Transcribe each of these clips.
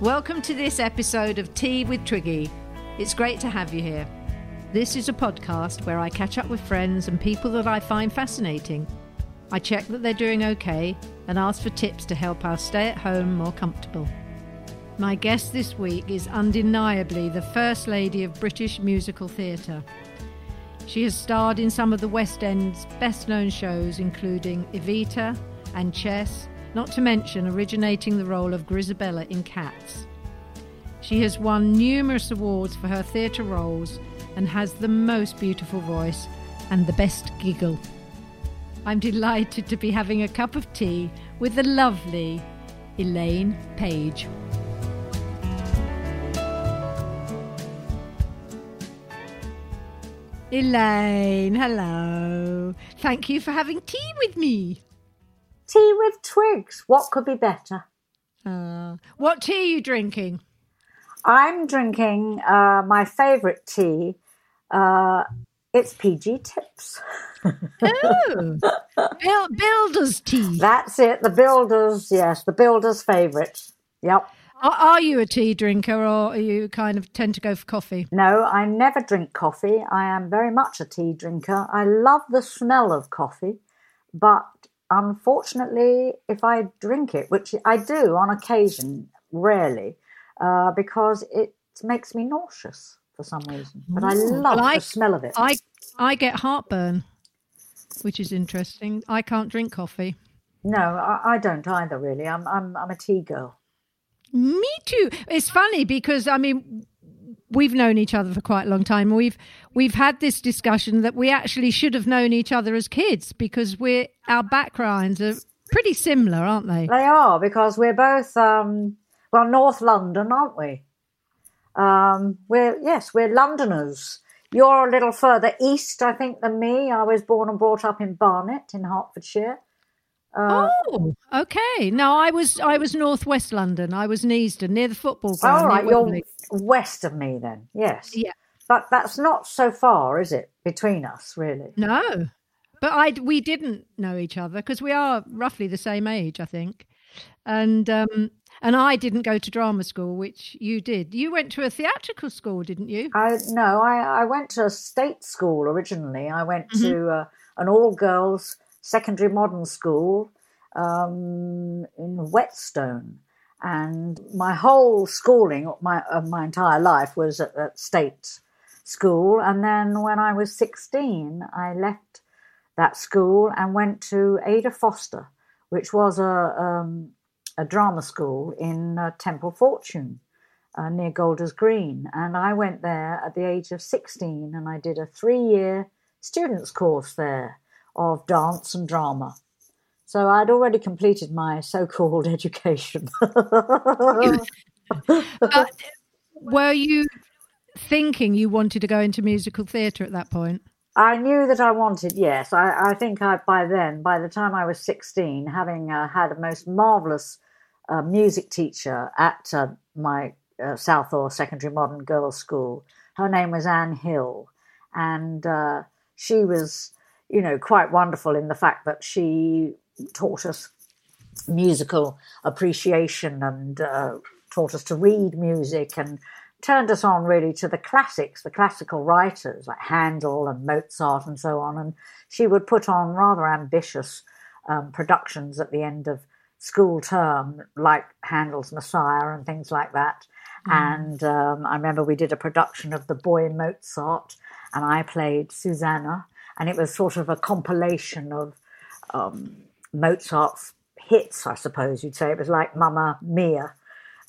Welcome to this episode of Tea with Twiggy. It's great to have you here. This is a podcast where I catch up with friends and people that I find fascinating. I check that they're doing okay and ask for tips to help us stay at home more comfortable. My guest this week is undeniably the First Lady of British musical theatre. She has starred in some of the West End's best known shows, including Evita and Chess, not to mention originating the role of Grizabella in Cats. She has won numerous awards for her theatre roles and has the most beautiful voice and the best giggle. I'm delighted to be having a cup of tea with the lovely Elaine Paige. Elaine, hello. Thank you for having tea with me. Tea with twigs. What could be better? Uh, what tea are you drinking? I'm drinking uh, my favourite tea. Uh, it's PG Tips. Oh, Buil- builder's tea. That's it. The builders, yes, the builders' favourite. Yep. Are, are you a tea drinker or are you kind of tend to go for coffee? No, I never drink coffee. I am very much a tea drinker. I love the smell of coffee, but unfortunately, if I drink it, which I do on occasion, rarely, uh, because it makes me nauseous for some reason. But I love Well, I- the smell of it. I I get heartburn, which is interesting. I can't drink coffee. no, I, I don't either. Really, I'm I'm I'm a tea girl. Me too. It's funny because I mean we've known each other for quite a long time. We've we've had this discussion that we actually should have known each other as kids because we're our backgrounds are pretty similar, aren't they? They are because we're both um, well North London, aren't we? Um, we're yes, we're Londoners. You're a little further east, I think, than me. I was born and brought up in Barnet in Hertfordshire. Uh, Oh, okay. No, I was I was northwest London. I was in Neasden, near the football ground. all right, you're Wembley. west of me then. Yes, Yeah. but that's not so far, is it, between us, really? No, but I we didn't know each other because we are roughly the same age, I think. And um, and I didn't go to drama school, which you did. You went to a theatrical school, didn't you? I no, I, I went to a state school originally. I went to uh, an all girls secondary modern school um, in Whetstone, and my whole schooling, my of my entire life, was at, at state school. And then when I was sixteen, I left that school and went to Aida Foster, which was a um, a drama school in uh, Temple Fortune uh, near Golders Green. And I went there at the age of 16 and I did a three year students' course there of dance and drama. So I'd already completed my so called education. But were you thinking you wanted to go into musical theatre at that point? I knew that I wanted, yes. I, I think I, by then, by the time I was 16, having uh, had a most marvellous uh, music teacher at uh, my uh, Southall Secondary Modern Girls' School, her name was Anne Hill. And uh, she was, you know, quite wonderful in the fact that she taught us musical appreciation and uh, taught us to read music and turned us on really to the classics, the classical writers like Handel and Mozart and so on. And she would put on rather ambitious um, productions at the end of school term, like Handel's Messiah and things like that. And um, I remember we did a production of The Boy Mozart, and I played Susanna, and it was sort of a compilation of um, Mozart's hits, I suppose you'd say. It was like Mamma Mia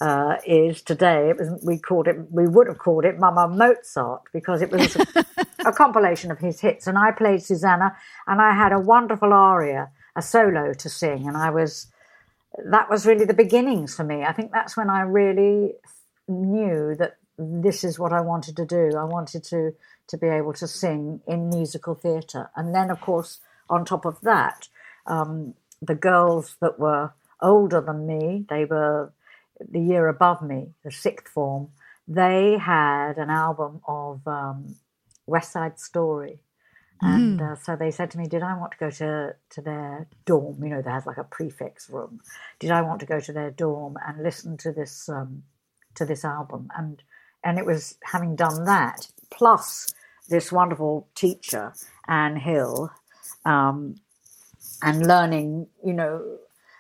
uh, is today. It was we called it we would have called it Mama Mozart because it was a, a compilation of his hits. And I played Susanna, and I had a wonderful aria, a solo to sing, and I was that was really the beginnings for me. I think that's when I really knew that this is what I wanted to do. I wanted to to be able to sing in musical theatre, and then of course on top of that, um, the girls that were older than me, they were the year above me, the sixth form. They had an album of um, West Side Story. And mm. uh, so they said to me, Did I want to go to, to their dorm? You know, they had like a prefix room. Did I want to go to their dorm and listen to this um, to this album? And and it was having done that, plus this wonderful teacher, Anne Hill, um, and learning, you know,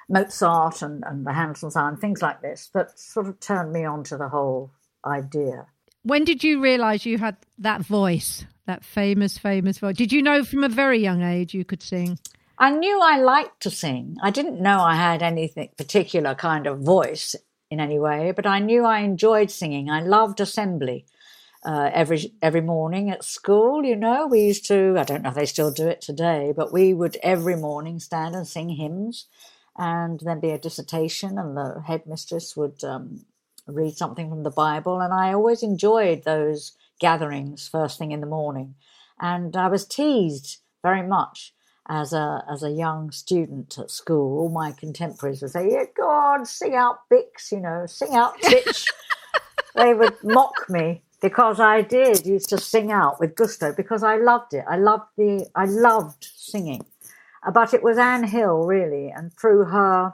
Mozart and, and the Handel and things like this, that sort of turned me on to the whole idea. When did you realise you had that voice, that famous, famous voice? Did you know from a very young age you could sing? I knew I liked to sing. I didn't know I had anything particular kind of voice in any way, but I knew I enjoyed singing. I loved assembly. Uh, every every morning at school, you know, we used to. I don't know if they still do it today, but we would every morning stand and sing hymns, and then be a dissertation, and the headmistress would um, read something from the Bible, and I always enjoyed those gatherings first thing in the morning, and I was teased very much as a as a young student at school. All my contemporaries would say, "Yeah, go on, sing out Bix, you know, sing out Titch." they would mock me because I did used to sing out with gusto because I loved it. I loved the I loved singing, but it was Anne Hill really, and through her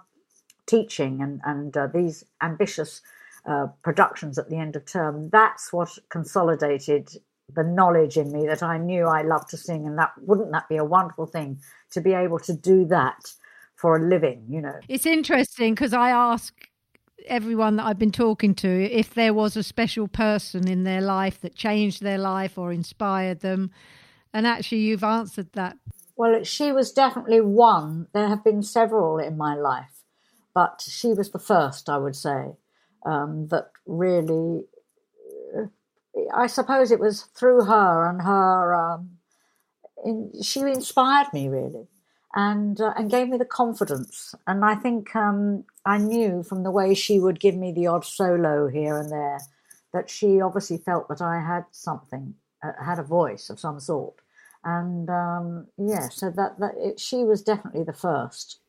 teaching and and uh, these ambitious uh, productions at the end of term, that's what consolidated the knowledge in me that I knew I loved to sing, and that wouldn't that be a wonderful thing to be able to do that for a living? You know, it's interesting because I ask everyone that I've been talking to if there was a special person in their life that changed their life or inspired them, and actually you've answered that. Well, she was definitely one. There have been several in my life, but she was the first, I would say um, that really, I suppose it was through her and her, um, in, she inspired me really and uh, and gave me the confidence. And I think um, I knew from the way she would give me the odd solo here and there that she obviously felt that I had something, uh, had a voice of some sort. And um, yeah, so that that it, she was definitely the first.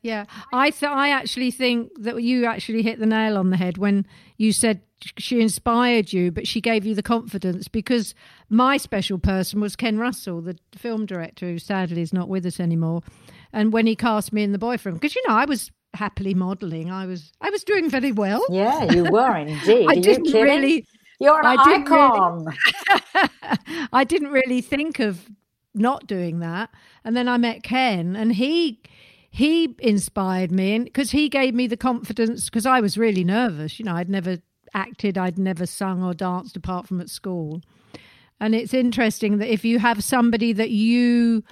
Yeah, I th- I actually think that you actually hit the nail on the head when you said she inspired you, but she gave you the confidence because my special person was Ken Russell, the film director who sadly is not with us anymore. And when he cast me in The Boyfriend, because you know I was happily modelling, I was I was doing very well. Yeah, you were indeed. I didn't you really. You're an I icon. Really, I didn't really think of not doing that, and then I met Ken, and he he inspired me because he gave me the confidence because I was really nervous. You know, I'd never acted, I'd never sung or danced apart from at school. And it's interesting that if you have somebody that you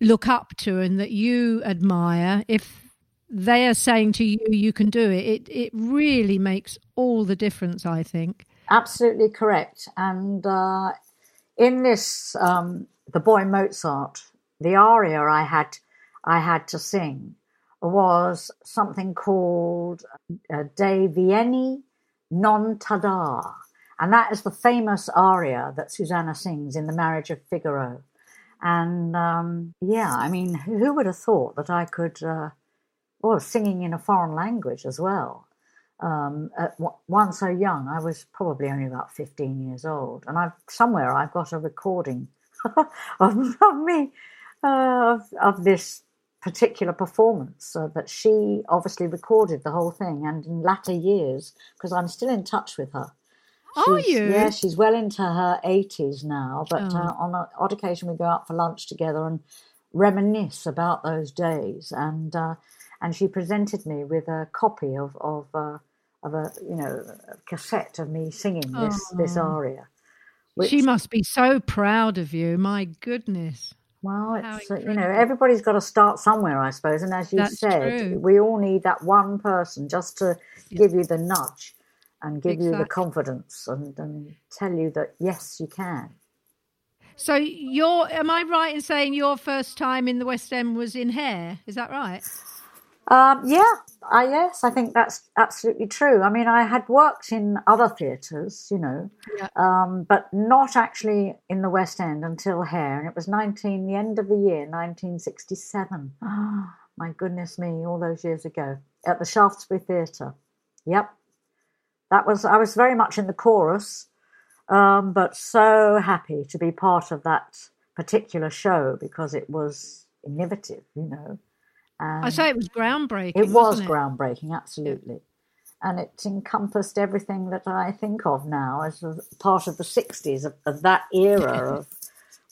look up to and that you admire, if they are saying to you, you can do it, it, it really makes all the difference, I think. Absolutely correct. And uh, in this, um, The Boy Mozart, the aria I had I had to sing was something called uh, Deh vieni non tarda. And that is the famous aria that Susanna sings in The Marriage of Figaro. And um, yeah, I mean, who would have thought that I could, uh, well, singing in a foreign language as well. Um, at one so young, I was probably only about 15 years old. And I've somewhere I've got a recording of, of me, uh, of, of this particular performance uh, that she obviously recorded the whole thing and in latter years because i'm still in touch with her are she's, you yeah she's well into her 80s now but oh. uh, on an odd occasion we go out for lunch together and reminisce about those days and uh, and she presented me with a copy of of uh, of a you know a cassette of me singing this oh. this aria which, she must be so proud of you my goodness well, it's you know everybody's got to start somewhere, I suppose. And as you That's said, true. we all need that one person just to yeah. give you the nudge and give exactly. you the confidence and, and tell you that yes, you can. So, your am I right in saying your first time in the West End was in Hair? Is that right? Um, yeah, uh, yes, I think that's absolutely true. I mean, I had worked in other theatres, you know, yeah. um, but not actually in the West End until Hair, and it was nineteen the end of the year, nineteen sixty seven. Oh, my goodness me, all those years ago at the Shaftesbury Theatre. Yep, that was. I was very much in the chorus, um, but so happy to be part of that particular show because it was innovative, you know. And I um, say it was groundbreaking. It was it? groundbreaking, absolutely. And it encompassed everything that I think of now as part of the 60s, of, of that era of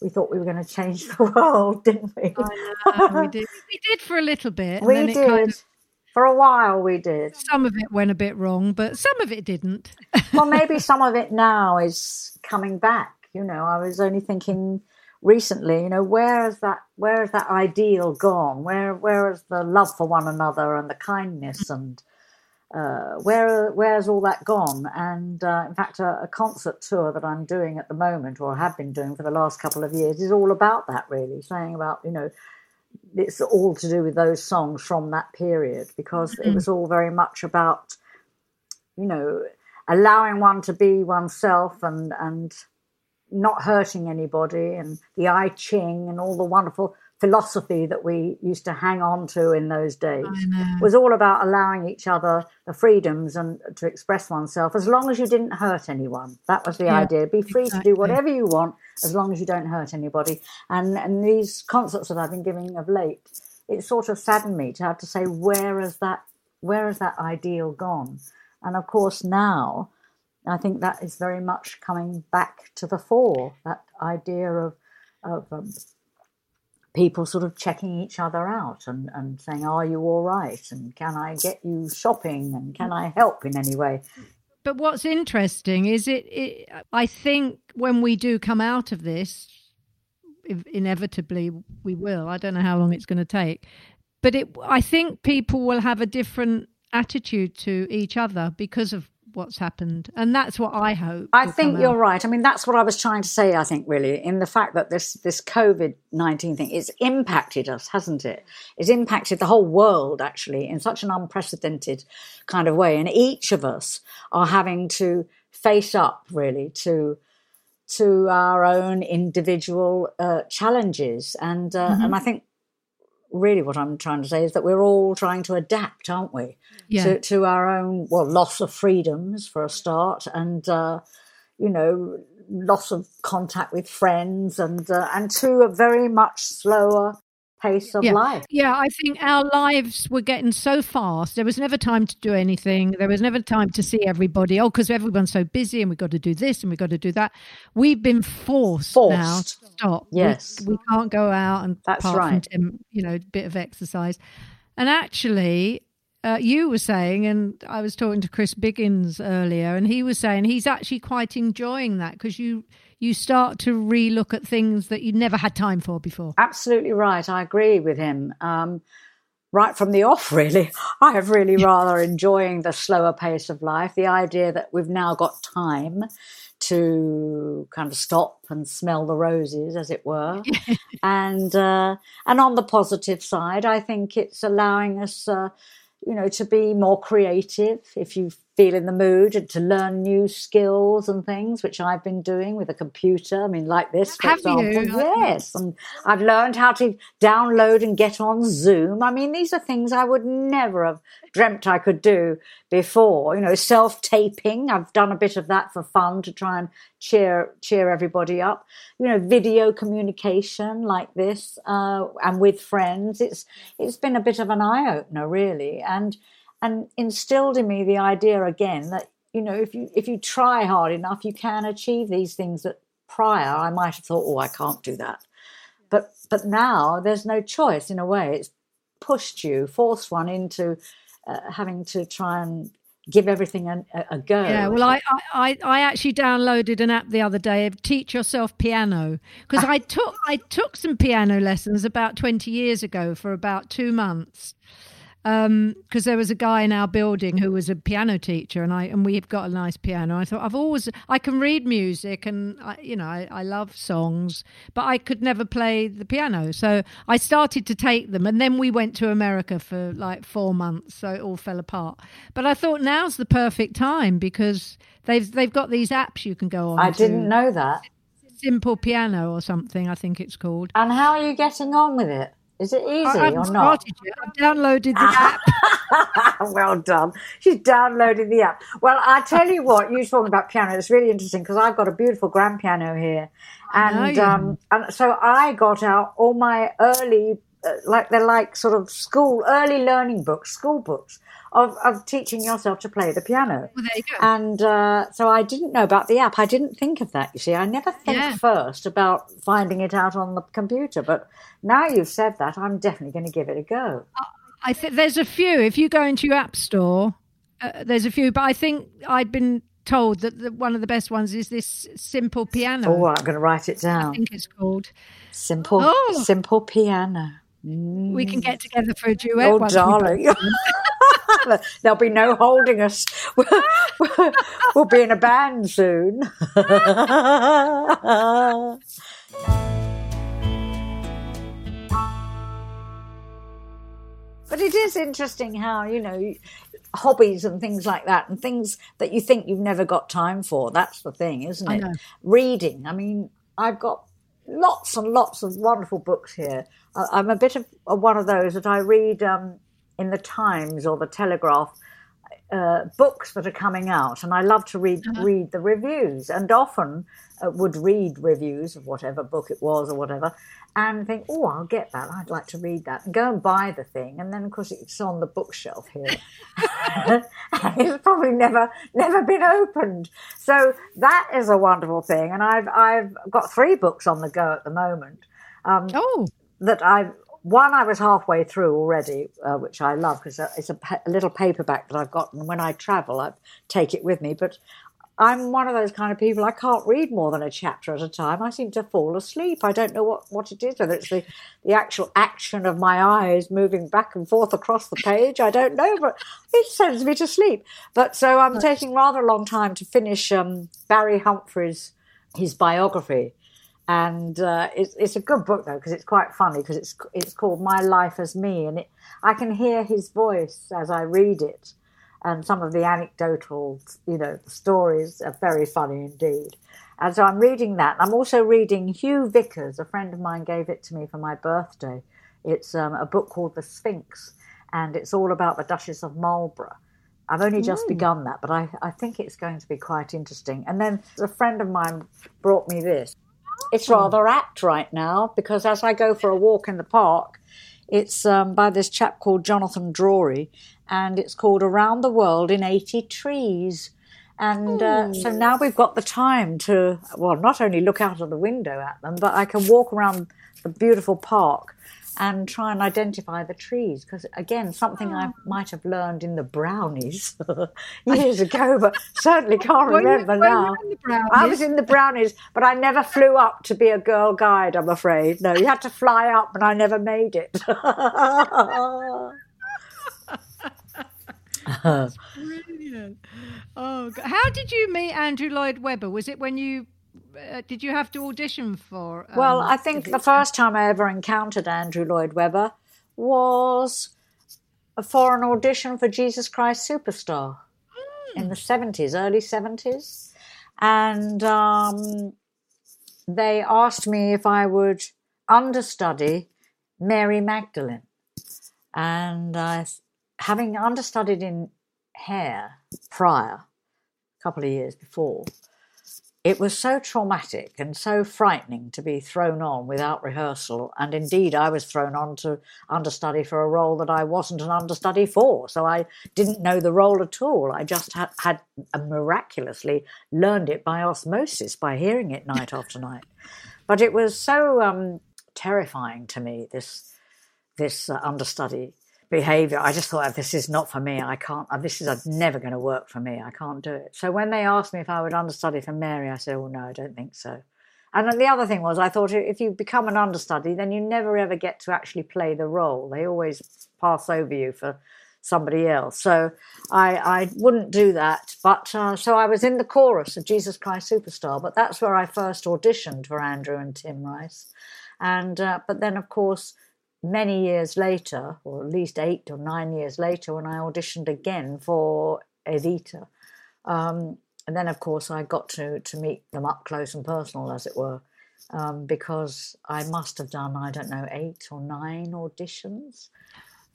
we thought we were going to change the world, didn't we? Know, we did. We did for a little bit. We did. Kind of, for a while, we did. Some of it went a bit wrong, but some of it didn't. well, maybe some of it now is coming back. You know, I was only thinking recently, you know, where has that where has that ideal gone? Where where is the love for one another and the kindness and uh, where where's all that gone? And uh, in fact, a, a, concert tour that I'm doing at the moment, or have been doing for the last couple of years, is all about that. Really, saying about you know, it's all to do with those songs from that period because mm-hmm. it was all very much about you know allowing one to be oneself and and not hurting anybody and the I Ching and all the wonderful philosophy that we used to hang on to in those days was all about allowing each other the freedoms and to express oneself as long as you didn't hurt anyone. That was the yeah, idea. Be free exactly. to do whatever you want as long as you don't hurt anybody. And and these concerts that I've been giving of late, it sort of saddened me to have to say where has that where has that ideal gone? And of course now I think that is very much coming back to the fore. That idea of of um, people sort of checking each other out and, and saying, "Are you all right?" and "Can I get you shopping?" and "Can I help in any way?" But what's interesting is it, it I think when we do come out of this, inevitably we will. I don't know how long it's going to take, but it. I think people will have a different attitude to each other because of what's happened. And that's what i hope i think you're out. right. I mean that's what i was trying to say i think really in the fact that this this covid-19 thing it's impacted us hasn't it? It's impacted the whole world actually in such an unprecedented kind of way. And each of us are having to face up really to to our own individual uh, challenges. And uh, mm-hmm. and i think really what I'm trying to say is that we're all trying to adapt, aren't we? Yeah. To, to our own, well, loss of freedoms for a start, and, uh, you know, loss of contact with friends, and, uh, and to a very much slower pace of yeah. life. Yeah, I think our lives were getting so fast. There was never time to do anything. There was never time to see everybody. Oh, because everyone's so busy and we've got to do this and we've got to do that. We've been forced, forced. now to stop. Yes. We, we can't go out and That's right. From, you know, a bit of exercise. And actually, uh, you were saying, and I was talking to Chris Biggins earlier, and he was saying he's actually quite enjoying that because you you start to relook at things that you never had time for before. Absolutely right. I agree with him. Um, right from the off, really, I have really rather enjoying the slower pace of life. The idea that we've now got time to kind of stop and smell the roses, as it were. and uh, and on the positive side, I think it's allowing us. Uh, you know, to be more creative if you feel in the mood and to learn new skills and things, which I've been doing with a computer. I mean, like this, for Have example. You? Yes. And I've learned how to download and get on Zoom. I mean, these are things I would never have dreamt I could do before. You know, self taping. I've done a bit of that for fun to try and cheer cheer everybody up. You know, video communication like this uh, and with friends. It's it's been a bit of an eye opener, really, and and instilled in me the idea again that you know if you if you try hard enough, you can achieve these things that prior I might have thought, oh, I can't do that. But but now there's no choice in a way. It's pushed you, forced one into uh, having to try and give everything a, a, go. Yeah, well, I, I, I actually downloaded an app the other day, of Teach Yourself Piano, because I took I took some piano lessons about twenty years ago for about two months, because um, there was a guy in our building who was a piano teacher, and I and we've got a nice piano. I thought I've always I can read music, and I, you know I, I love songs, but I could never play the piano. So I started to take them, and then we went to America for like four months, so it all fell apart. But I thought now's the perfect time because they've they've got these apps you can go on. I didn't know that. Simple Piano or something, I think it's called. And how are you getting on with it? Is it easy I, or not? Yet. I've downloaded the app. well done. She's downloaded the app. Well, I tell you what, you talking about piano, it's really interesting because I've got a beautiful grand piano here. And, um, and so I got out all my early, uh, like they're like sort of school, early learning books, school books of, of teaching yourself to play the piano. Well, there you go. And uh, so I didn't know about the app. I didn't think of that, you see. I never think yeah. first about finding it out on the computer. But now you've said that, I'm definitely going to give it a go. I think there's a few. If you go into your app store, uh, there's a few. But I think I'd been told that the, one of the best ones is this simple piano. Oh, I'm going to write it down. I think it's called simple. Oh. Simple piano. Mm. We can get together for a duet. Oh, darling. There'll be no holding us. We'll, be in a band soon. But it is interesting how, you know, hobbies and things like that, and things that you think you've never got time for. That's the thing, isn't it? Reading. I mean, I've got lots and lots of wonderful books here. I'm a bit of one of those that I read um, in the Times or the Telegraph uh, books that are coming out, and I love to read uh-huh. read the reviews, and often uh, would read reviews of whatever book it was or whatever, and think, oh, I'll get that. I'd like to read that, and go and buy the thing, and then of course it's on the bookshelf here. it's probably never never been opened. So that is a wonderful thing, and I've I've got three books on the go at the moment. Um, oh, that I've one I was halfway through already, uh, which I love because it's a, a, little paperback that I've got, and when I travel, I take it with me. But I'm one of those kind of people. I can't read more than a chapter at a time. I seem to fall asleep. I don't know what, what it is, whether it's the, the actual action of my eyes moving back and forth across the page. I don't know, but it sends me to sleep. But so I'm taking rather a long time to finish um, Barry Humphries' his biography and uh, it's it's a good book though because it's quite funny because it's it's called My Life as Me, and it I can hear his voice as I read it, and some of the anecdotal you know stories are very funny indeed. And so I'm reading that. I'm also reading Hugo Vickers. A friend of mine gave it to me for my birthday. It's um, a book called The Sphinx, and it's all about the Duchess of Marlborough. I've only just mm. begun that, but I, I think it's going to be quite interesting. And then a friend of mine brought me this it's rather apt right now because as I go for a walk in the park, it's um, by this chap called Jonathan Drori, and it's called Around the World in 80 Trees. And uh, so now we've got the time to, well, not only look out of the window at them, but I can walk around the beautiful park and try and identify the trees. Because again, something I oh. might have learned in the brownies years ago, but certainly can't remember you, now. I was in the brownies, but I never flew up to be a girl guide. I'm afraid. No, you had to fly up, and I never made it. Brilliant. Oh, how did you meet Andrew Lloyd Webber? Was it when you uh, did you have to audition for? Um, well, I think the first time I ever encountered Andrew Lloyd Webber was for an audition for Jesus Christ Superstar mm. in the 70s, early 70s. And um, they asked me if I would understudy Mary Magdalene. And I, having understudied in hair prior, a couple of years before, it was so traumatic and so frightening to be thrown on without rehearsal. And indeed, I was thrown on to understudy for a role that I wasn't an understudy for. So I didn't know the role at all. I just had, had miraculously learned it by osmosis, by hearing it night after night. But it was so um, terrifying to me, this, this uh, understudy behavior. I just thought, this is not for me. I can't, uh, this is never going to work for me. I can't do it. So when they asked me if I would understudy for Mary, I said, oh, no, I don't think so. And the other thing was, I thought if you become an understudy, then you never ever get to actually play the role. They always pass over you for somebody else. So I, I wouldn't do that. But uh, so I was in the chorus of Jesus Christ Superstar, but that's where I first auditioned for Andrew and Tim Rice. And uh, but then, of course, many years later, or at least eight or nine years later, when I auditioned again for Evita, um, and then of course I got to to meet them up close and personal, as it were, um, because I must have done I don't know eight or nine auditions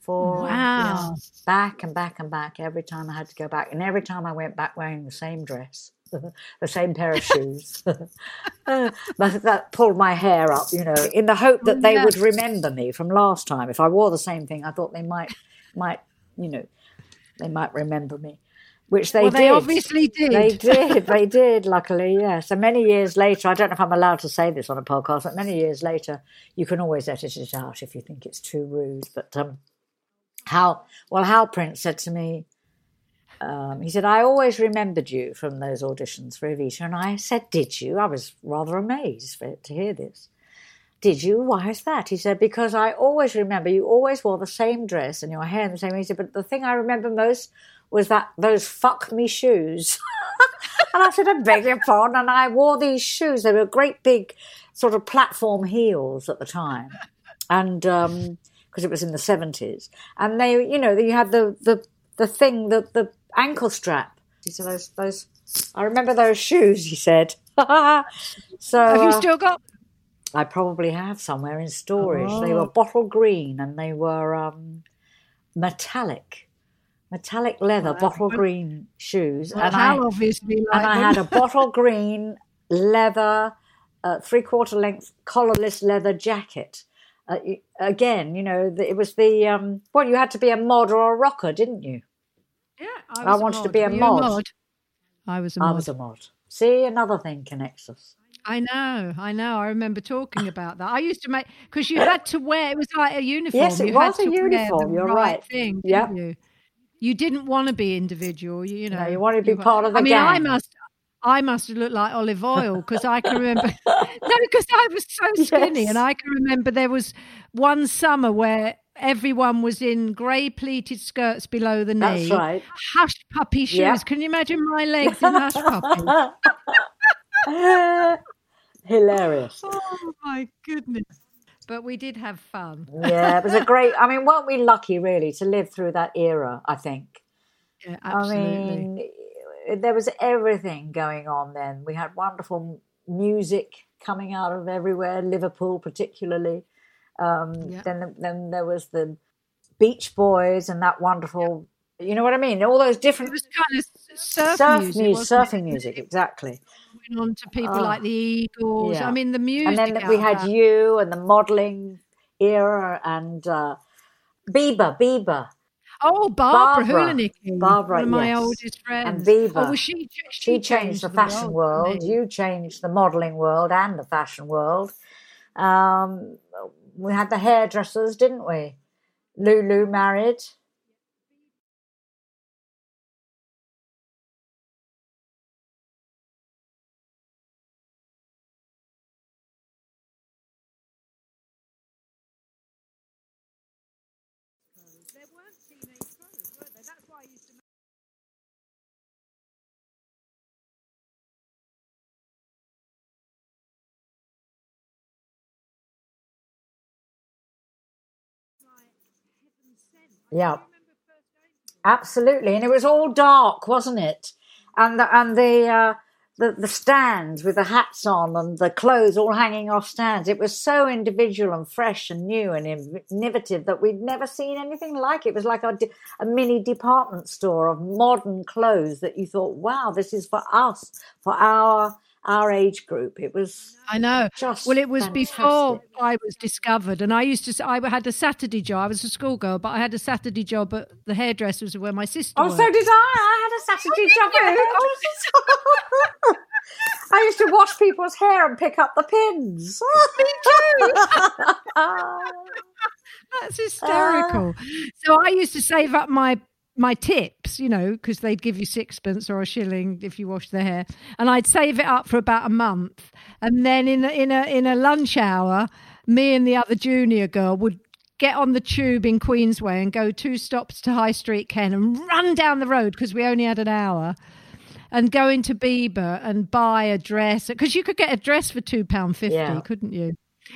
for wow. Yeah, back and back and back every time I had to go back, and every time I went back wearing the same dress. the same pair of shoes. uh, but that pulled my hair up, you know, in the hope that they yes. would remember me from last time. If I wore the same thing, I thought they might, might, you know, they might remember me. Which they well, did. They obviously did. They did. They did. Luckily, yes. So many years later, I don't know if I'm allowed to say this on a podcast, but many years later, you can always edit it out if you think it's too rude. But um, Hal, well, Hal Prince said to me, um, he said, I always remembered you from those auditions for Evita. And I said, Did you? I was rather amazed to hear this. Did you? Why is that? He said, Because I always remember you always wore the same dress and your hair in the same. He said, But the thing I remember most was that those fuck me shoes. and I said, I beg your pardon. And I wore these shoes. They were great big sort of platform heels at the time. And, um, because it was in the 70s. And they, you know, you had the, the, the thing, that the ankle strap. He said, those, those, I remember those shoes, he said. so Have you uh, still got? I probably have somewhere in storage. Oh. They were oh. bottle green and they were um, metallic, metallic leather, well, bottle green shoes. Well, and I obviously like and I had a bottle green leather, uh, three quarter length collarless leather jacket. Uh, again, you know, it was the um, well, you had to be a mod or a rocker, didn't you? Yeah, I, I wanted to be a mod. a mod. I was a mod. I was a mod. See, another thing connects us. I know, I know. I remember talking about that. I used to make because you had to wear. It was like a uniform. Yes, it you was a uniform. You're right. right. Thing, yeah. You? you didn't want to be individual. You, you know, no, you wanted to be part of the I mean, gang. I must. I must have looked like olive oil because I can remember. no, because I was so skinny, yes. and I can remember there was one summer where everyone was in grey pleated skirts below the knee. That's right. Hush puppy shoes. Yep. Can you imagine my legs in hush puppy? Hilarious. Oh my goodness. But we did have fun. yeah, it was a great. I mean, weren't we lucky, really, to live through that era? I think. Yeah, absolutely. I mean, there was everything going on then. We had wonderful music coming out of everywhere, Liverpool particularly. Um, yeah. Then then there was the Beach Boys and that wonderful. Yeah. You know what I mean? All those different. It was kind of surf, surf music, music surfing music, exactly. Went on to people oh, like the Eagles. Yeah. I mean, the music. And then we had that. you and the modelling era and uh, Biba, Biba. Oh, Barbara, Barbara Hulanicki, Barbara, one of my yes. oldest friends. And Biba. Oh, well, she, she, she changed, the fashion world. world. You changed the modelling world and the fashion world. Um, we had the hairdressers, didn't we? Lulu married. Yeah. Absolutely. And it was all dark, wasn't it? And the, and the, uh, the, the stands with the hats on and the clothes all hanging off stands. It was so individual and fresh and new and innovative that we'd never seen anything like it. It was like a, a mini department store of modern clothes that you thought, wow, this is for us, for our our age group. It was. I know. well, it was fantastic. before I was discovered, and I used to. I had a Saturday job. I was a schoolgirl, but I had a Saturday job at the hairdressers where my sister. Oh, worked. so did I. I had a Saturday job. I used to wash people's hair and pick up the pins. Me too. That's hysterical. Uh, so I used to save up my my tips, you know, because they'd give you sixpence or a shilling if you washed their hair, and I'd save it up for about a month, and then in a, in a in a lunch hour, me and the other junior girl would get on the tube in Queensway and go two stops to High Street Ken and run down the road because we only had an hour and go into Biba and buy a dress because you could get a dress for two pound fifty, yeah. couldn't you?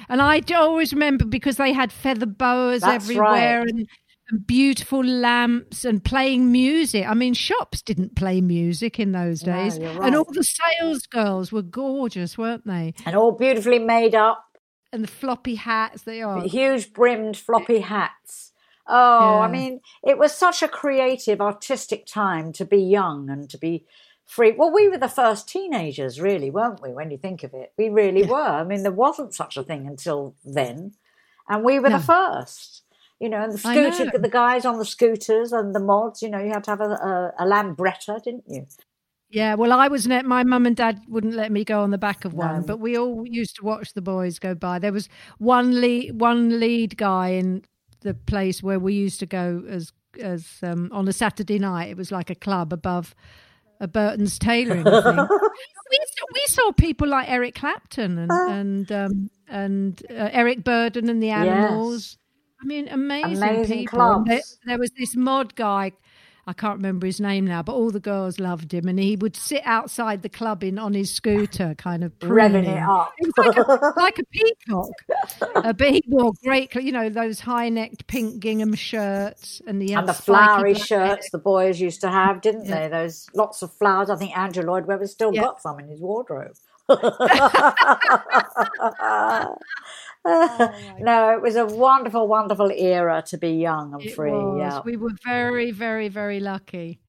And I always remember because they had feather boas That's everywhere right. and, and, beautiful lamps and playing music. I mean, shops didn't play music in those days, no, right. and all the sales girls were gorgeous, weren't they? And all beautifully made up. And the floppy hats they are huge brimmed floppy hats. Oh, yeah. I mean, it was such a creative, artistic time to be young and to be free. Well, we were the first teenagers, really, weren't we? When you think of it, we really yeah. were. I mean, there wasn't such a thing until then, and we were no. the first. You know, and the scooter, the guys on the scooters and the mods. You know, you had to have a, a, a Lambretta, didn't you? Yeah, well, I was net. My mum and dad wouldn't let me go on the back of one, no. but we all used to watch the boys go by. There was one lead, one lead guy in the place where we used to go as as um, on a Saturday night. It was like a club above a Burton's tailoring thing. we, we saw people like Eric Clapton and uh, and um, and uh, Eric Burdon and the Animals. Yes. I mean, amazing, amazing people. There, there, was this mod guy I can't remember his name now, but all the girls loved him, and he would sit outside the club in on his scooter, kind of revving it up, it like, a, like a peacock. uh, but he wore great, you know, those high-necked pink gingham shirts and the and the flowery shirts the boys used to have, didn't yeah. they? Those lots of flowers. I think Andrew Lloyd Webber still yeah. got some in his wardrobe. oh no, it was a wonderful, wonderful era to be young and it free. Was. Yeah, we were very, very, very lucky.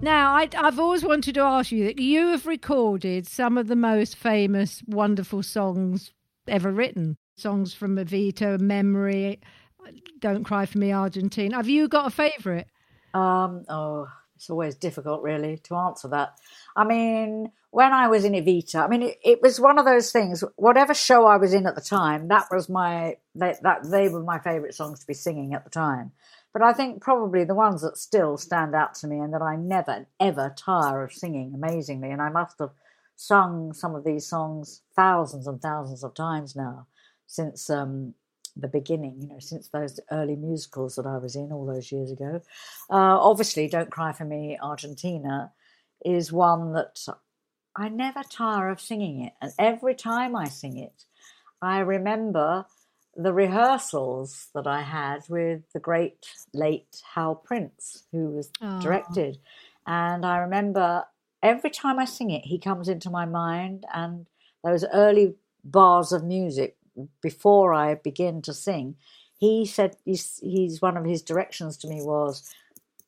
Now, I, have always wanted to ask you that you have recorded some of the most famous, wonderful songs ever written. Songs from Evita, Memory, Don't Cry for Me, Argentina. Have you got a favourite? Um, oh, it's always difficult, really, to answer that. I mean, when I was in Evita, I mean, it, it, was one of those things. Whatever show I was in at the time, that was my they, that they were my favourite songs to be singing at the time. But I think probably the ones that still stand out to me and that I never ever tire of singing amazingly, and I must have sung some of these songs thousands and thousands of times now since um, the beginning, you know, since those early musicals that I was in all those years ago. Uh, obviously, Don't Cry for Me, Argentina, is one that I never tire of singing it. And every time I sing it, I remember the rehearsals that I had with the great late Hal Prince, who was Aww. directed. And I remember every time I sing it, he comes into my mind, and those early bars of music before I begin to sing, he said he's, he's one of his directions to me was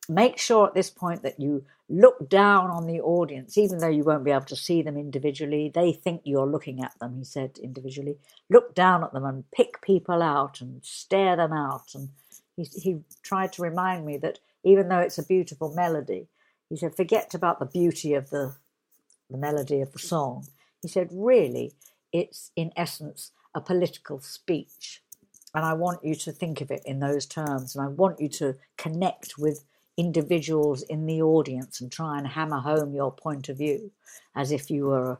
make sure at this point that you look down on the audience, even though you won't be able to see them individually. They think you're looking at them, he said individually. Look down at them and pick people out and stare them out. And he, he tried to remind me that even though it's a beautiful melody, he said, forget about the beauty of the, the melody of the song. He said, really, it's in essence a political speech. And I want you to think of it in those terms. And I want you to connect with individuals in the audience and try and hammer home your point of view as if you were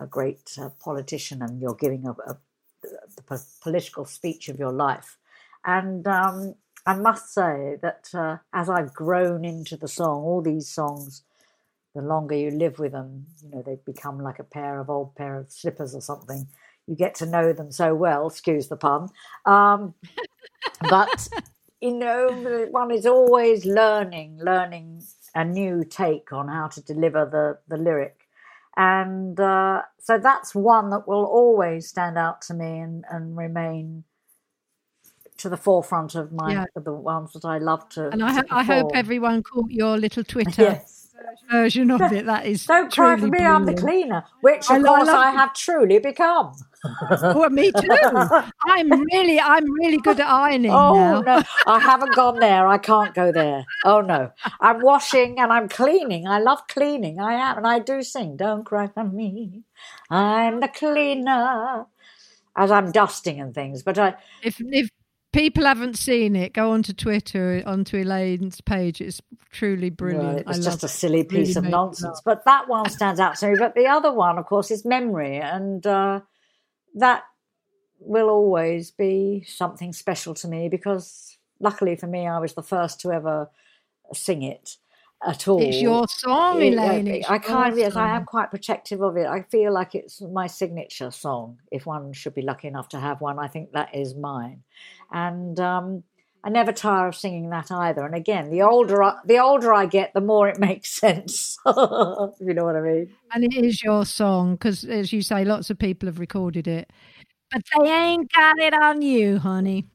a, a great uh, politician and you're giving a, a, a, political speech of your life. And um, I must say that uh, as I've grown into the song, all these songs, the longer you live with them, you know, they become like a pair of old pair of slippers or something you get to know them so well, excuse the pun. Um, but, you know, one is always learning, learning a new take on how to deliver the, the lyric. And uh, so that's one that will always stand out to me and, and remain to the forefront of my yeah. the ones that I love to. And I, I hope everyone caught your little Twitter yes version of it. That is don't cry for me. Brilliant. I'm the cleaner, which of I, course I, I have truly become. well, me too. I'm really, I'm really good at ironing. Oh now. no, I haven't gone there. I can't go there. Oh no, I'm washing and I'm cleaning. I love cleaning. I am, and I do sing. Don't cry for me. I'm the cleaner. As I'm dusting and things, but I if if people haven't seen it, go onto Twitter, onto Elaine's page. It's truly brilliant. Right. It's just a silly piece really of nonsense. But that one stands out to me. But the other one, of course, is memory. And uh, that will always be something special to me because luckily for me, I was the first to ever sing it at all. It's your song, Elaine. It, I kind of, yes, I am quite protective of it. I feel like it's my signature song. If one should be lucky enough to have one, I think that is mine. And um, I never tire of singing that either. And again, the older I, the older I get, the more it makes sense. if you know what I mean. And it is your song because, as you say, lots of people have recorded it, but they ain't got it on you, honey.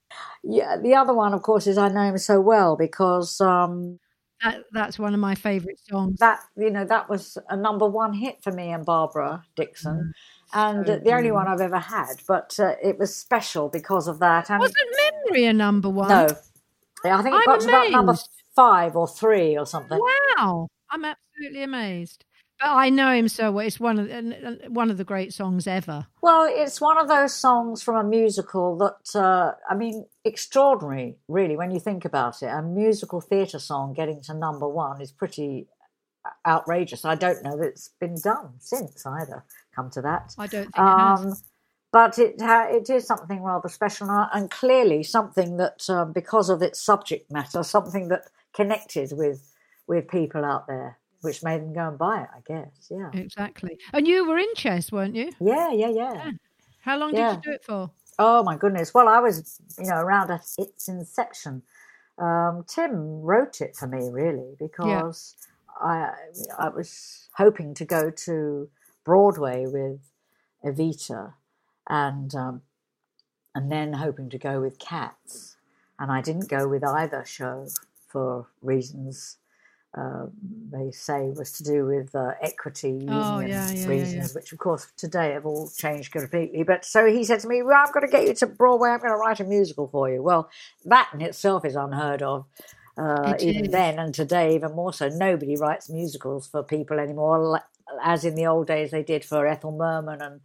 Yeah, the other one, of course, is I know him so well because um, that, that's one of my favourite songs. That you know, that was a number one hit for me and Barbara Dickson. mm, and so the only one I've ever had. But uh, it was special because of that. And Wasn't Memory a number one? No, I think it I'm got amazed. to about number five or three or something. Wow, I'm absolutely amazed. But I know him so well. It's one of the, one of the great songs ever. Well, it's one of those songs from a musical that uh, I mean, extraordinary, really, when you think about it. A musical theatre song getting to number one is pretty outrageous. I don't know that it's been done since either. Come to that, I don't think um, it has. But it it is something rather special, and clearly something that, um, because of its subject matter, something that connected with with people out there which made them go and buy it, I guess. Yeah. Exactly. And you were in chess, weren't you? Yeah, yeah, yeah. yeah. How long yeah. did you do it for? Oh my goodness. Well, I was, you know, around at its inception. Um, Tim wrote it for me really because yeah. I I was hoping to go to Broadway with Evita and um, and then hoping to go with Cats, and I didn't go with either show for reasons uh, they say was to do with uh, equity oh, yeah, yeah, reasons, yeah, which of course today have all changed completely. But so he said to me, "Well, I'm going to get you to Broadway. I'm going to write a musical for you." Well, that in itself is unheard of. Uh, even is. then and today, even more so, nobody writes musicals for people anymore, as in the old days they did for Ethel Merman and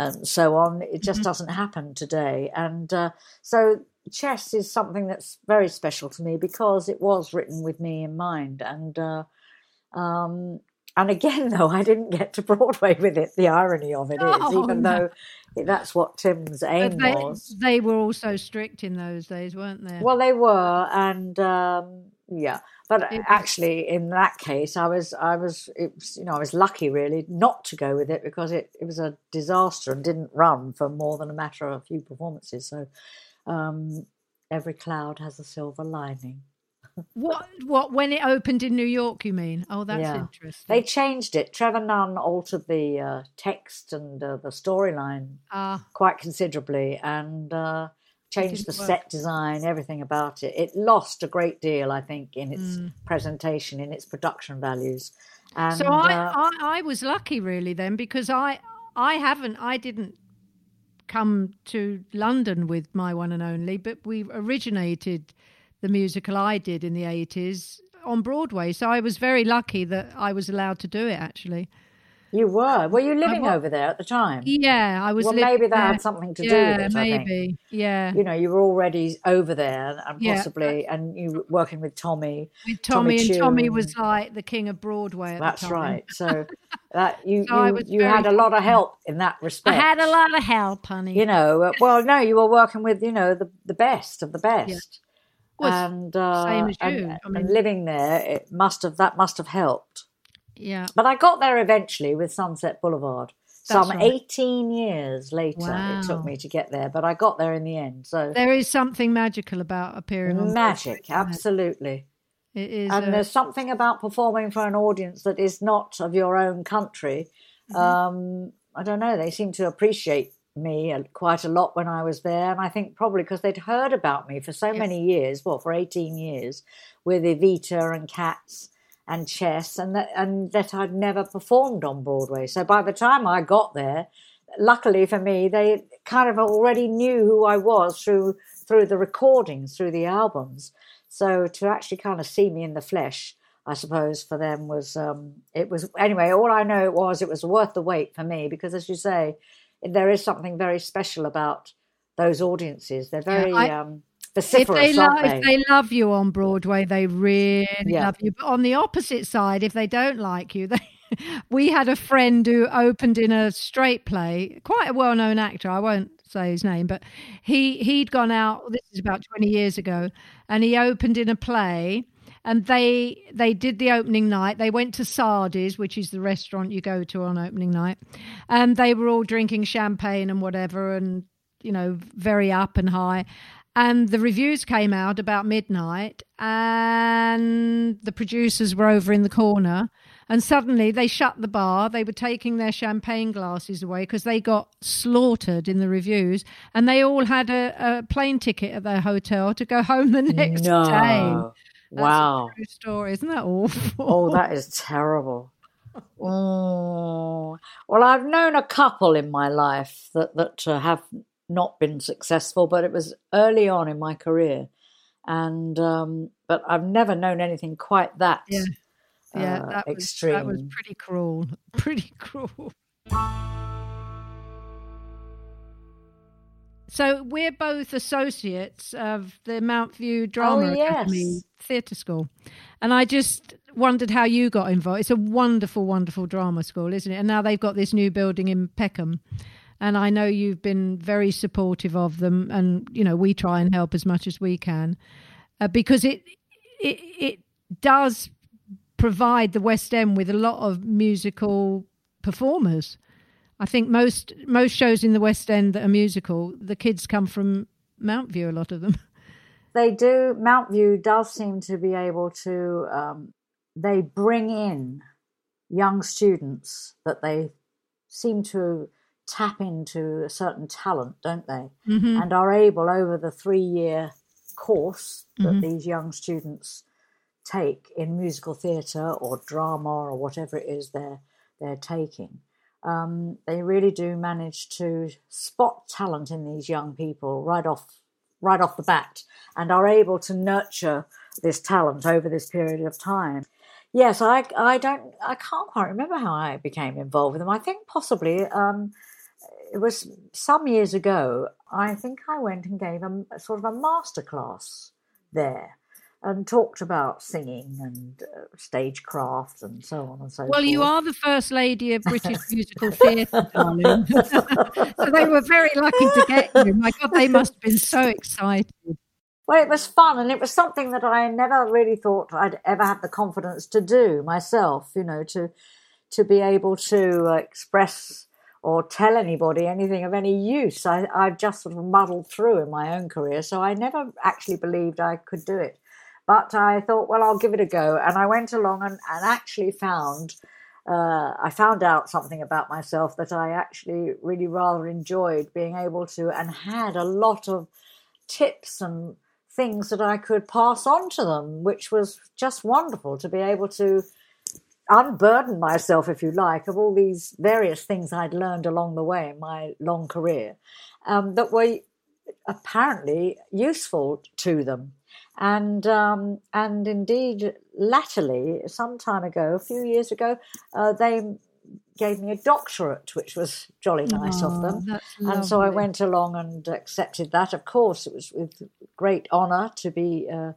and so on. It just mm-hmm. doesn't happen today. And uh, so chess is something that's very special to me because it was written with me in mind. And uh, um, and again, though, I didn't get to Broadway with it. The irony of it is, oh, even no. though that's what Tim's aim they, was. They were all so strict in those days, weren't they? Well, they were, and um, yeah. But actually, in that case, I was, I was, it was, you know, I was lucky really not to go with it because it, it was a disaster and didn't run for more than a matter of a few performances. So, um, every cloud has a silver lining. what? What? When it opened in New York, you mean? Oh, that's yeah. interesting. They changed it. Trevor Nunn altered the uh, text and uh, the storyline uh, quite considerably, and uh, changed the work. set design, everything about it. It lost a great deal, I think, in its mm. presentation, in its production values. And, so I, uh, I, I was lucky, really, then, because I, I haven't, I didn't come to London with my one and only, but we originated the musical I did in the eighties on Broadway. So I was very lucky that I was allowed to do it. Actually. You were. Were you living over there at the time? Yeah, I was. Well, maybe that there. had something to yeah, do with it. maybe. Yeah. You know, you were already over there, and possibly, yeah. and you were working with Tommy. With Tommy, Tommy and Tommy was like the king of Broadway. At the moment. That's right. So that you so you, you had a lot of help in that respect. I had a lot of help, honey. You know, uh, well, no, you were working with you know the the best of the best. Yeah. Well, and uh, same as you. And, I mean, and living there, it must have that must have helped. Yeah. But I got there eventually with Sunset Boulevard. That's Some right. 18 years later wow. it took me to get there, but I got there in the end. So there is something magical about appearing on Magic, absolutely. It is. And a... there's something about performing for an audience that is not of your own country. Mm-hmm. Um, I don't know, they seem to appreciate me quite a lot when I was there. And I think probably because they'd heard about me for so yes. many years, well, for 18 years, with Evita and Cats and chess, and that and that I'd never performed on Broadway. So by the time I got there, luckily for me, they kind of already knew who I was through through the recordings, through the albums. So to actually kind of see me in the flesh, I suppose for them was um, it was anyway. All I know it was it was worth the wait for me because, as you say, there is something very special about those audiences. They're very. Yeah, I, um, vociferous, if they, lo- they? if they love you on Broadway, they really Yeah. love you. But on the opposite side, if they don't like you, they. We had a friend who opened in a straight play, quite a well-known actor. I won't say his name, but he he'd gone out. This is about twenty years ago, and he opened in a play. And they they did the opening night. They went to Sardi's, which is the restaurant you go to on opening night, and they were all drinking champagne and whatever, and you know, very up and high. And the reviews came out about midnight, and the producers were over in the corner. And suddenly they shut the bar. They were taking their champagne glasses away because they got slaughtered in the reviews. And they all had a, a plane ticket at their hotel to go home the next no. day. That's Wow. a true story. Isn't that awful? Oh, that is terrible. Oh, well, I've known a couple in my life that that uh, have not been successful, but it was early on in my career, and um, but I've never known anything quite that Yeah. yeah, uh, that was, extreme. that was pretty cruel. Pretty cruel. So we're both associates of the Mountview Drama Oh, yes. Academy Theatre School, and I just wondered how you got involved. It's a wonderful, wonderful drama school, isn't it? And now they've got this new building in Peckham, and I know you've been very supportive of them, and you know we try and help as much as we can uh, because it it it does provide the West End with a lot of musical performers. I think most most shows in the West End that are musical, the kids come from Mountview. A lot of them. They do. Mountview does seem to be able to. Um, they bring in young students that they seem to tap into a certain talent, don't they? Mhm. And are able over the three-year course that Mhm. these young students take in musical theatre or drama or whatever it is they're they're taking. Um, they really do manage to spot talent in these young people right off right off the bat and are able to nurture this talent over this period of time. Yes, I I don't I can't quite remember how I became involved with them. I think possibly um, it was some years ago. I think I went and gave a, a sort of a masterclass there and talked about singing and uh, stagecraft and so on and so forth. Well, you are the first lady of British musical theatre, darling. so they were very lucky to get you. My God, they must have been so excited. Well, it was fun, and it was something that I never really thought I'd ever have the confidence to do myself. You know, to to be able to uh, express or tell anybody anything of any use. I, I've just sort of muddled through in my own career, so I never actually believed I could do it. But I thought, well, I'll give it a go, and I went along and, and actually found. Uh, I found out something about myself that I actually really rather enjoyed being able to, and had a lot of tips and things that I could pass on to them, which was just wonderful to be able to unburden myself, if you like, of all these various things I'd learned along the way in my long career um, that were apparently useful to them. And um, and indeed, latterly, some time ago, a few years ago, uh, they gave me a doctorate, which was jolly nice of them. And so I went along and accepted that. Of course, it was with great honour to be uh,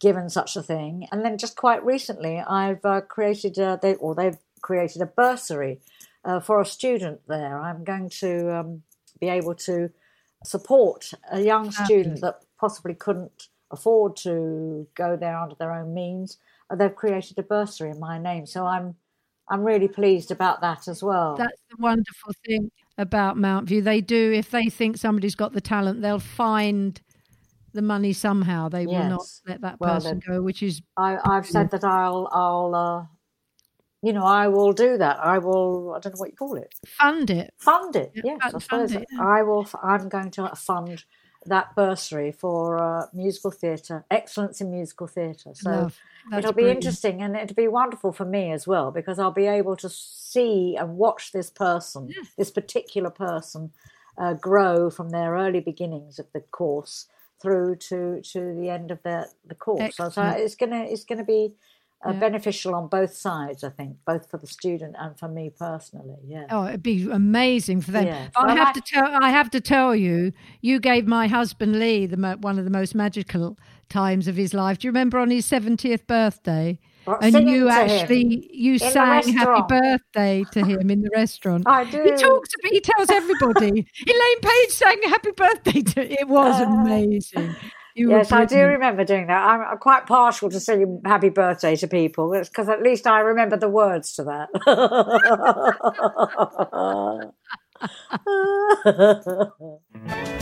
given such a thing. And then just quite recently, I've uh, created, a, they, or they've created a bursary uh, for a student there. I'm going to um, be able to support a young student that possibly couldn't afford to go there under their own means. Uh, they've created a bursary in my name. So I'm I'm really pleased about that as well. That's the wonderful thing about Mountview. They do, if they think somebody's got the talent, they'll find the money somehow. They will not let that Well, person go, which is I, I've said that I'll, I'll, uh, you know, I will do that. I will. I don't know what you call it. fund it. Fund it. Yeah, yes, I suppose it, yeah. I will. I'm going to fund that bursary for uh, musical theatre, excellence in musical theatre. So Love. It'll be brilliant. interesting and it'll be wonderful for me as well because I'll be able to see and watch this person, this particular person, uh, grow from their early beginnings of the course through to to the end of the the course. So, so it's gonna it's gonna be uh, Yeah. beneficial on both sides. I think, both for the student and for me personally. Yeah. Oh, it'd be amazing for them. But I Well, have I- to tell. I have to tell you, you gave my husband Lee the one of the most magical times of his life. Do you remember on his seventieth birthday? And you actually you sang happy birthday to him in the restaurant. I do. He talks. He tells everybody. Elaine Paige sang happy birthday to. It was amazing. You Uh, Yes, I do remember doing that. I'm, I'm quite partial to singing happy birthday to people because at least I remember the words to that.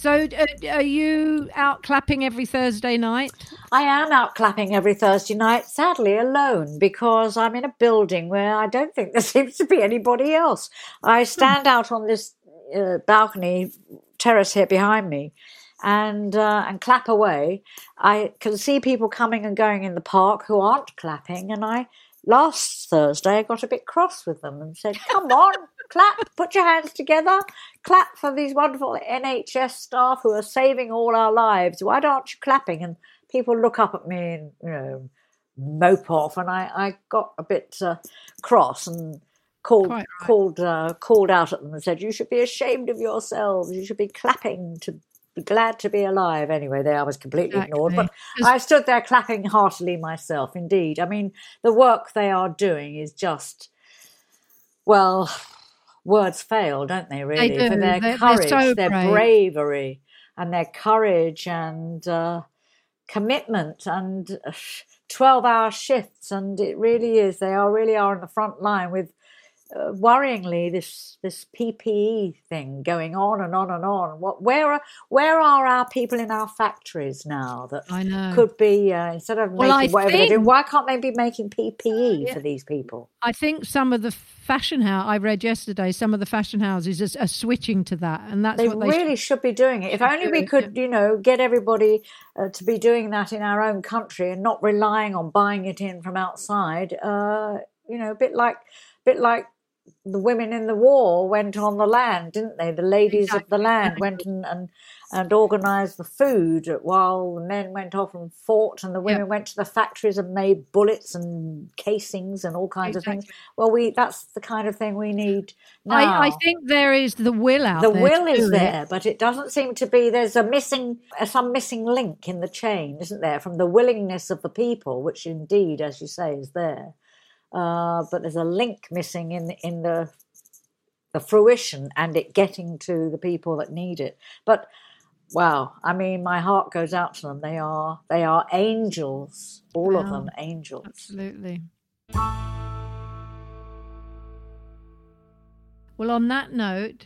So, uh, are you out clapping every Thursday night? I am out clapping every Thursday night, sadly alone, because I'm in a building where I don't think there seems to be anybody else. I stand out on this uh, balcony terrace here behind me and uh, and clap away. I can see people coming and going in the park who aren't clapping, and I last Thursday I got a bit cross with them and said, "Come on, clap! Put your hands together, clap for these wonderful NHS staff who are saving all our lives. Why aren't you clapping?" And people look up at me and you know mope off, and I I got a bit uh, cross and. Called right. called uh, called out at them and said, "You should be ashamed of yourselves. You should be clapping to be glad to be alive." Anyway, there I was completely ignored, but I stood there clapping heartily myself. Indeed, I mean the work they are doing is just well, words fail, don't they? Really, do. for their They're- they're courage, so their brave. bravery, and their courage and uh, commitment and uh, twelve-hour shifts, and it really is. They are really are on the front line with. Uh, worryingly, this this PPE thing going on and on and on. What where are where are our people in our factories now that I know. could be uh, instead of Well, making I whatever they do? think- Why can't they be making PPE for these people? I think some of the fashion house I read yesterday, some of the fashion houses are, are switching to that, and that's They what they really should be doing it. If only we it, could, you know, get everybody uh, to be doing that in our own country and not relying on buying it in from outside. Uh, you know, a bit like, bit like the women in the war went on the land, didn't they? The ladies of the land went and and, and organised the food while the men went off and fought, and the women went to the factories and made bullets and casings and all kinds of things. Well, we that's the kind of thing we need now. I, I think there is the will out the there. The will is do it. there, but it doesn't seem to be. There's a missing, some missing link in the chain, isn't there, from the willingness of the people, which indeed, as you say, is there. Uh, but there's a link missing in in the the fruition and it getting to the people that need it. But wow, I mean, my heart goes out to them. They are they are angels, all of them, angels. Absolutely. Well, on that note,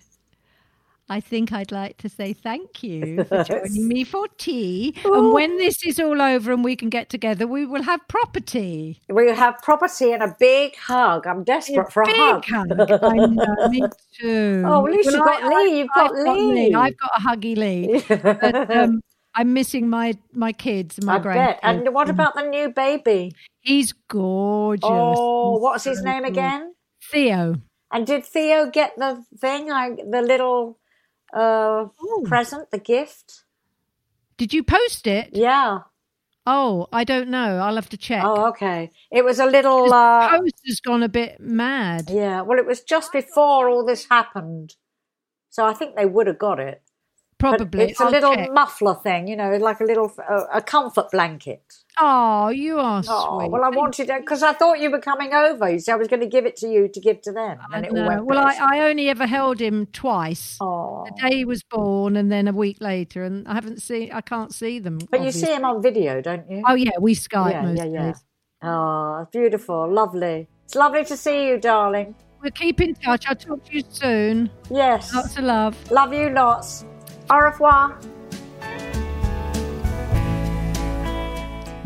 I think I'd like to say thank you for joining me for tea. And when this is all over and we can get together, we will have property. We will have property and a big hug. I'm desperate for a Big hug. hug. I know, me too. Oh, at least you've got Lee. You've got I've Lee. I've got a huggy Lee. But, um, I'm missing my my kids, and my I bet. grandkids. And what about the new baby? He's gorgeous. Oh, He's what's his name gorgeous. again? Theo. And did Theo get the thing? I the little uh, present, the gift? Did you post it? Yeah. Oh, I don't know. I'll have to check. Oh, okay. It was a little. Uh, Post has gone a bit mad. yeah. Well, it was just before all this happened, so I think they would have got it. But it's a I'll little check. muffler thing, you know, like a little uh, a comfort blanket. Oh, you are Oh, sweet. well, I wanted it because I thought you were coming over. You said I was going to give it to you to give to them, I it all know. went. Well, I. I only ever held him twice. Oh. The day he was born, and then a week later, and I haven't seen. I can't see them. But you see him on video, don't you? Oh yeah, we Skype yeah, most yeah, yeah. days. Oh, beautiful, lovely. It's lovely to see you, darling. We'll keep in touch. I'll talk to you soon. Yes. Lots of love. Love you lots. Au revoir.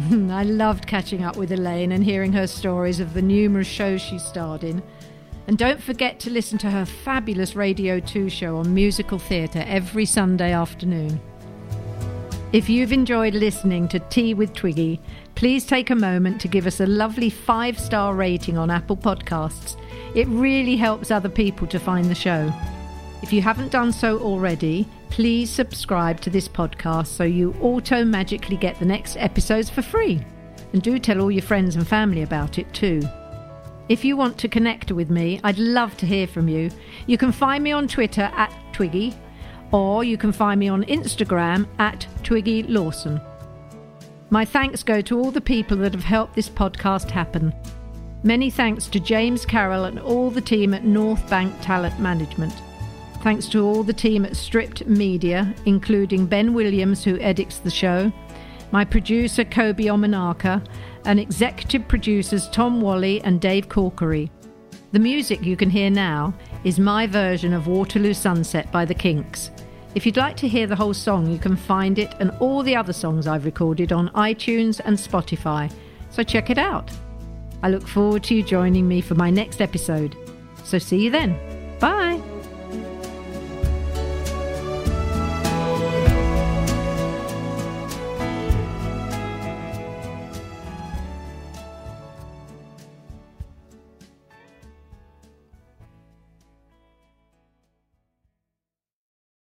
I loved catching up with Elaine and hearing her stories of the numerous shows she starred in. And don't forget to listen to her fabulous Radio 2 show on musical theatre every Sunday afternoon. If you've enjoyed listening to Tea with Twiggy, please take a moment to give us a lovely five star rating on Apple Podcasts. It really helps other people to find the show. If you haven't done so already, please subscribe to this podcast so you auto magically get the next episodes for free. And do tell all your friends and family about it too. If you want to connect with me, I'd love to hear from you. You can find me on Twitter at Twiggy, or you can find me on Instagram at Twiggy Lawson. My thanks go to all the people that have helped this podcast happen. Many thanks to James Carroll and all the team at Northbank Talent Management. Thanks to all the team at Stripped Media, including Ben Williams, who edits the show, my producer Kobe Omanaka, and executive producers Tom Wally and Dave Corkery. The music you can hear now is my version of Waterloo Sunset by the Kinks. If you'd like to hear the whole song, you can find it and all the other songs I've recorded on iTunes and Spotify, so check it out. I look forward to you joining me for my next episode. So see you then. Bye.